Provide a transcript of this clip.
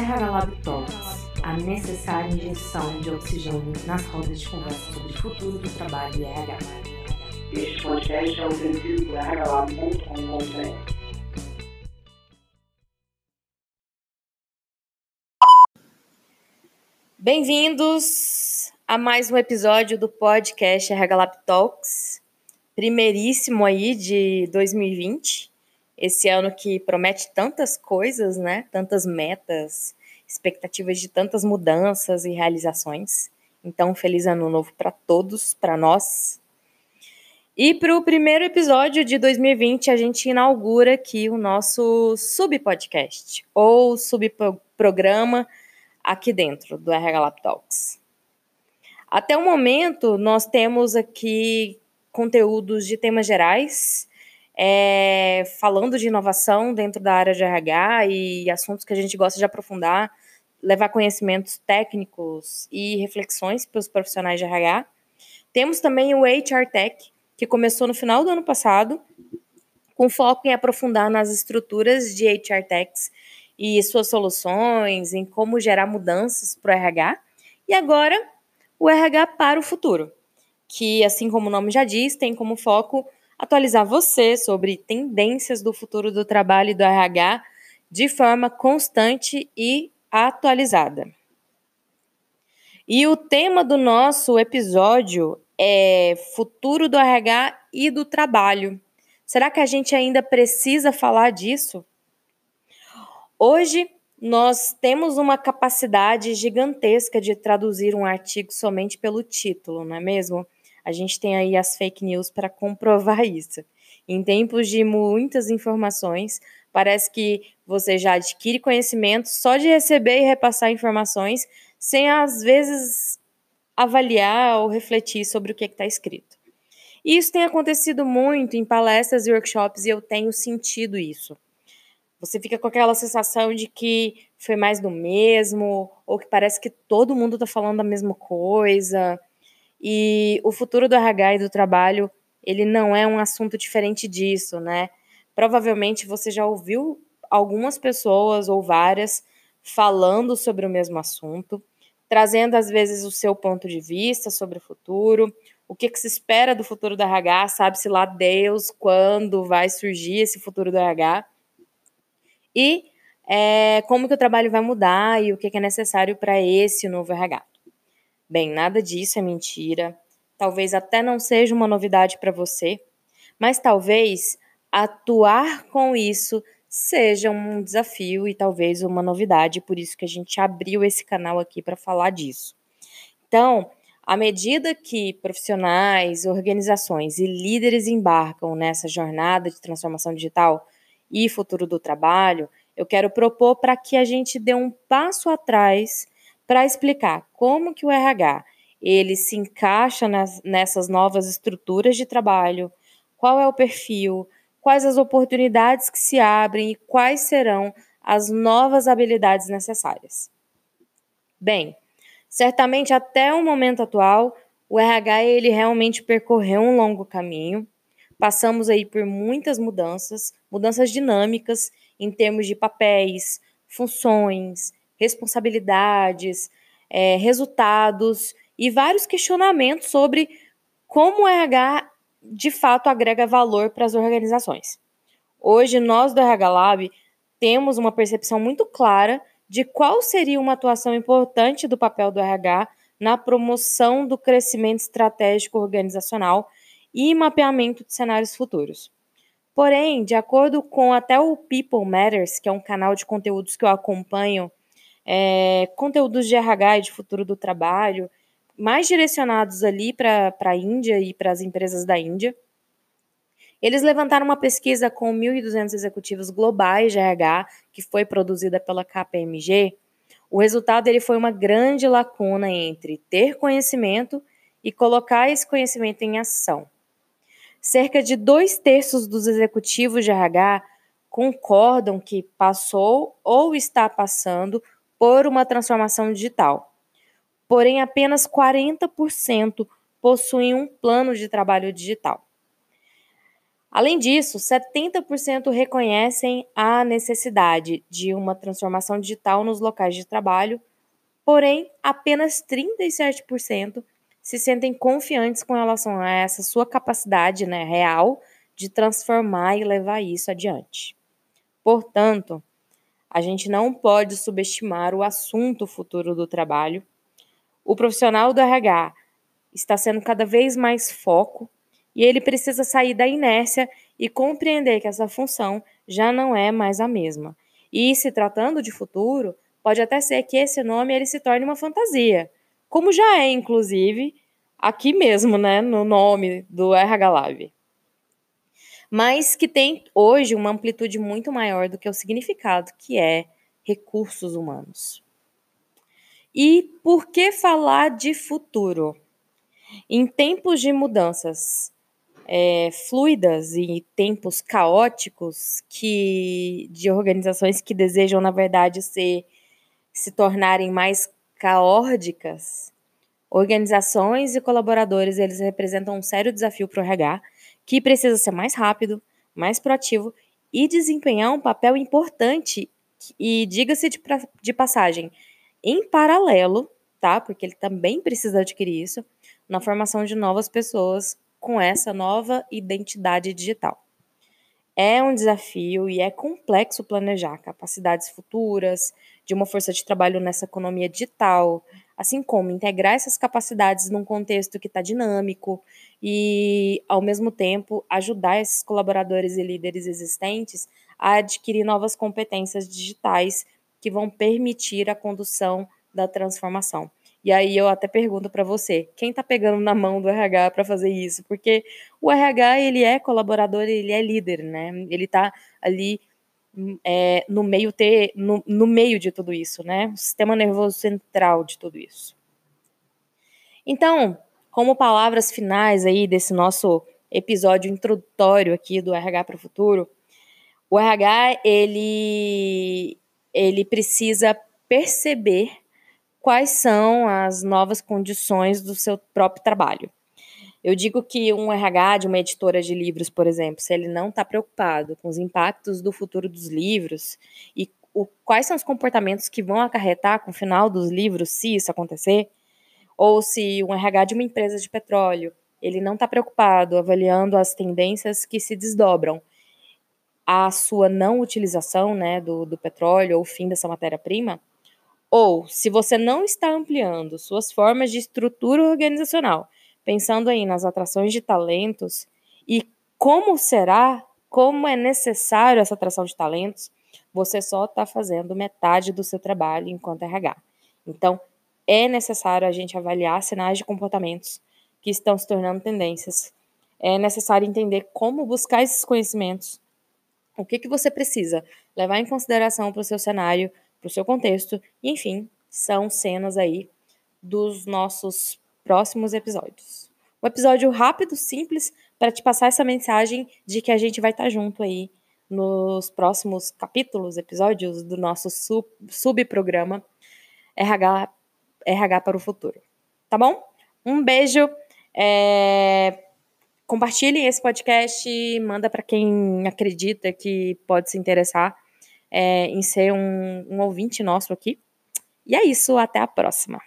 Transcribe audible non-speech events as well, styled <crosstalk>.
RH Lab Talks, a necessária injeção de oxigênio nas rodas de conversa sobre o futuro do trabalho e RH. Este podcast é oferecido por rhlab.com.br. Bem-vindos a mais um episódio do podcast RH Lab Talks, primeiríssimo aí de 2020 esse ano que promete tantas coisas, né? Tantas metas, expectativas de tantas mudanças e realizações. Então, feliz ano novo para todos, para nós. E para o primeiro episódio de 2020, a gente inaugura aqui o nosso subpodcast, ou subprograma aqui dentro do RH Lab Talks. Até o momento, nós temos aqui conteúdos de temas gerais é, falando de inovação dentro da área de RH e assuntos que a gente gosta de aprofundar, levar conhecimentos técnicos e reflexões para os profissionais de RH. Temos também o HR Tech, que começou no final do ano passado, com foco em aprofundar nas estruturas de HR Techs e suas soluções, em como gerar mudanças para o RH. E agora, o RH para o futuro, que, assim como o nome já diz, tem como foco atualizar você sobre tendências do futuro do trabalho e do RH de forma constante e atualizada. E o tema do nosso episódio é futuro do RH e do trabalho. Será que a gente ainda precisa falar disso? Hoje nós temos uma capacidade gigantesca de traduzir um artigo somente pelo título, não é mesmo? A gente tem aí as fake news para comprovar <laughs> isso. Em tempos de muitas informações, parece que você já adquire conhecimento só de receber e repassar informações, sem às vezes avaliar ou refletir sobre o que está escrito. E isso tem acontecido muito em palestras e workshops e eu tenho sentido isso. Você fica com aquela sensação de que foi mais do mesmo, ou que parece que todo mundo está falando a mesma coisa. E o futuro do RH e do trabalho, ele não é um assunto diferente disso, né? Provavelmente você já ouviu algumas pessoas ou várias falando sobre o mesmo assunto, trazendo às vezes o seu ponto de vista sobre o futuro, o que, que se espera do futuro do RH, sabe-se lá Deus quando vai surgir esse futuro do RH, e é, como que o trabalho vai mudar e o que, que é necessário para esse novo RH. Bem, nada disso é mentira. Talvez até não seja uma novidade para você, mas talvez atuar com isso seja um desafio e talvez uma novidade, por isso que a gente abriu esse canal aqui para falar disso. Então, à medida que profissionais, organizações e líderes embarcam nessa jornada de transformação digital e futuro do trabalho, eu quero propor para que a gente dê um passo atrás para explicar como que o RH ele se encaixa nas, nessas novas estruturas de trabalho, qual é o perfil, quais as oportunidades que se abrem e quais serão as novas habilidades necessárias. Bem, certamente até o momento atual, o RH ele realmente percorreu um longo caminho. Passamos aí por muitas mudanças, mudanças dinâmicas em termos de papéis, funções, responsabilidades, é, resultados e vários questionamentos sobre como o RH de fato agrega valor para as organizações. Hoje, nós do RH Lab temos uma percepção muito clara de qual seria uma atuação importante do papel do RH na promoção do crescimento estratégico organizacional e mapeamento de cenários futuros. Porém, de acordo com até o People Matters, que é um canal de conteúdos que eu acompanho é, conteúdos de RH e de futuro do trabalho, mais direcionados ali para a Índia e para as empresas da Índia. Eles levantaram uma pesquisa com 1.200 executivos globais de RH, que foi produzida pela KPMG. O resultado ele foi uma grande lacuna entre ter conhecimento e colocar esse conhecimento em ação. Cerca de dois terços dos executivos de RH concordam que passou ou está passando por uma transformação digital. Porém, apenas 40% possuem um plano de trabalho digital. Além disso, 70% reconhecem a necessidade de uma transformação digital nos locais de trabalho, porém, apenas 37% se sentem confiantes com relação a essa sua capacidade né, real de transformar e levar isso adiante. Portanto, a gente não pode subestimar o assunto futuro do trabalho. O profissional do RH está sendo cada vez mais foco e ele precisa sair da inércia e compreender que essa função já não é mais a mesma. E se tratando de futuro, pode até ser que esse nome ele se torne uma fantasia, como já é inclusive aqui mesmo, né, no nome do RH Lab. Mas que tem hoje uma amplitude muito maior do que o significado, que é recursos humanos. E por que falar de futuro? Em tempos de mudanças é, fluidas e tempos caóticos que de organizações que desejam, na verdade, ser, se tornarem mais caórdicas, organizações e colaboradores eles representam um sério desafio para o RH, que precisa ser mais rápido, mais proativo e desempenhar um papel importante e diga-se de, de passagem, em paralelo, tá? Porque ele também precisa adquirir isso, na formação de novas pessoas com essa nova identidade digital. É um desafio e é complexo planejar capacidades futuras de uma força de trabalho nessa economia digital, assim como integrar essas capacidades num contexto que está dinâmico e, ao mesmo tempo, ajudar esses colaboradores e líderes existentes a adquirir novas competências digitais que vão permitir a condução da transformação. E aí eu até pergunto para você, quem está pegando na mão do RH para fazer isso? Porque o RH ele é colaborador, ele é líder, né? Ele está ali é, no meio ter no, no meio de tudo isso, né? O sistema nervoso central de tudo isso. Então, como palavras finais aí desse nosso episódio introdutório aqui do RH para o futuro, o RH ele ele precisa perceber quais são as novas condições do seu próprio trabalho. Eu digo que um RH de uma editora de livros, por exemplo, se ele não está preocupado com os impactos do futuro dos livros e o, quais são os comportamentos que vão acarretar com o final dos livros, se isso acontecer, ou se um RH de uma empresa de petróleo, ele não está preocupado avaliando as tendências que se desdobram a sua não utilização né, do, do petróleo ou o fim dessa matéria-prima, ou se você não está ampliando suas formas de estrutura organizacional, pensando aí nas atrações de talentos e como será, como é necessário essa atração de talentos, você só está fazendo metade do seu trabalho enquanto RH. Então, é necessário a gente avaliar sinais de comportamentos que estão se tornando tendências. É necessário entender como buscar esses conhecimentos. O que, que você precisa levar em consideração para o seu cenário para o seu contexto. Enfim, são cenas aí dos nossos próximos episódios. Um episódio rápido, simples, para te passar essa mensagem de que a gente vai estar tá junto aí nos próximos capítulos, episódios do nosso sub, subprograma RH, RH para o Futuro. Tá bom? Um beijo. É... Compartilhem esse podcast, manda para quem acredita que pode se interessar é, em ser um, um ouvinte nosso aqui. E é isso, até a próxima.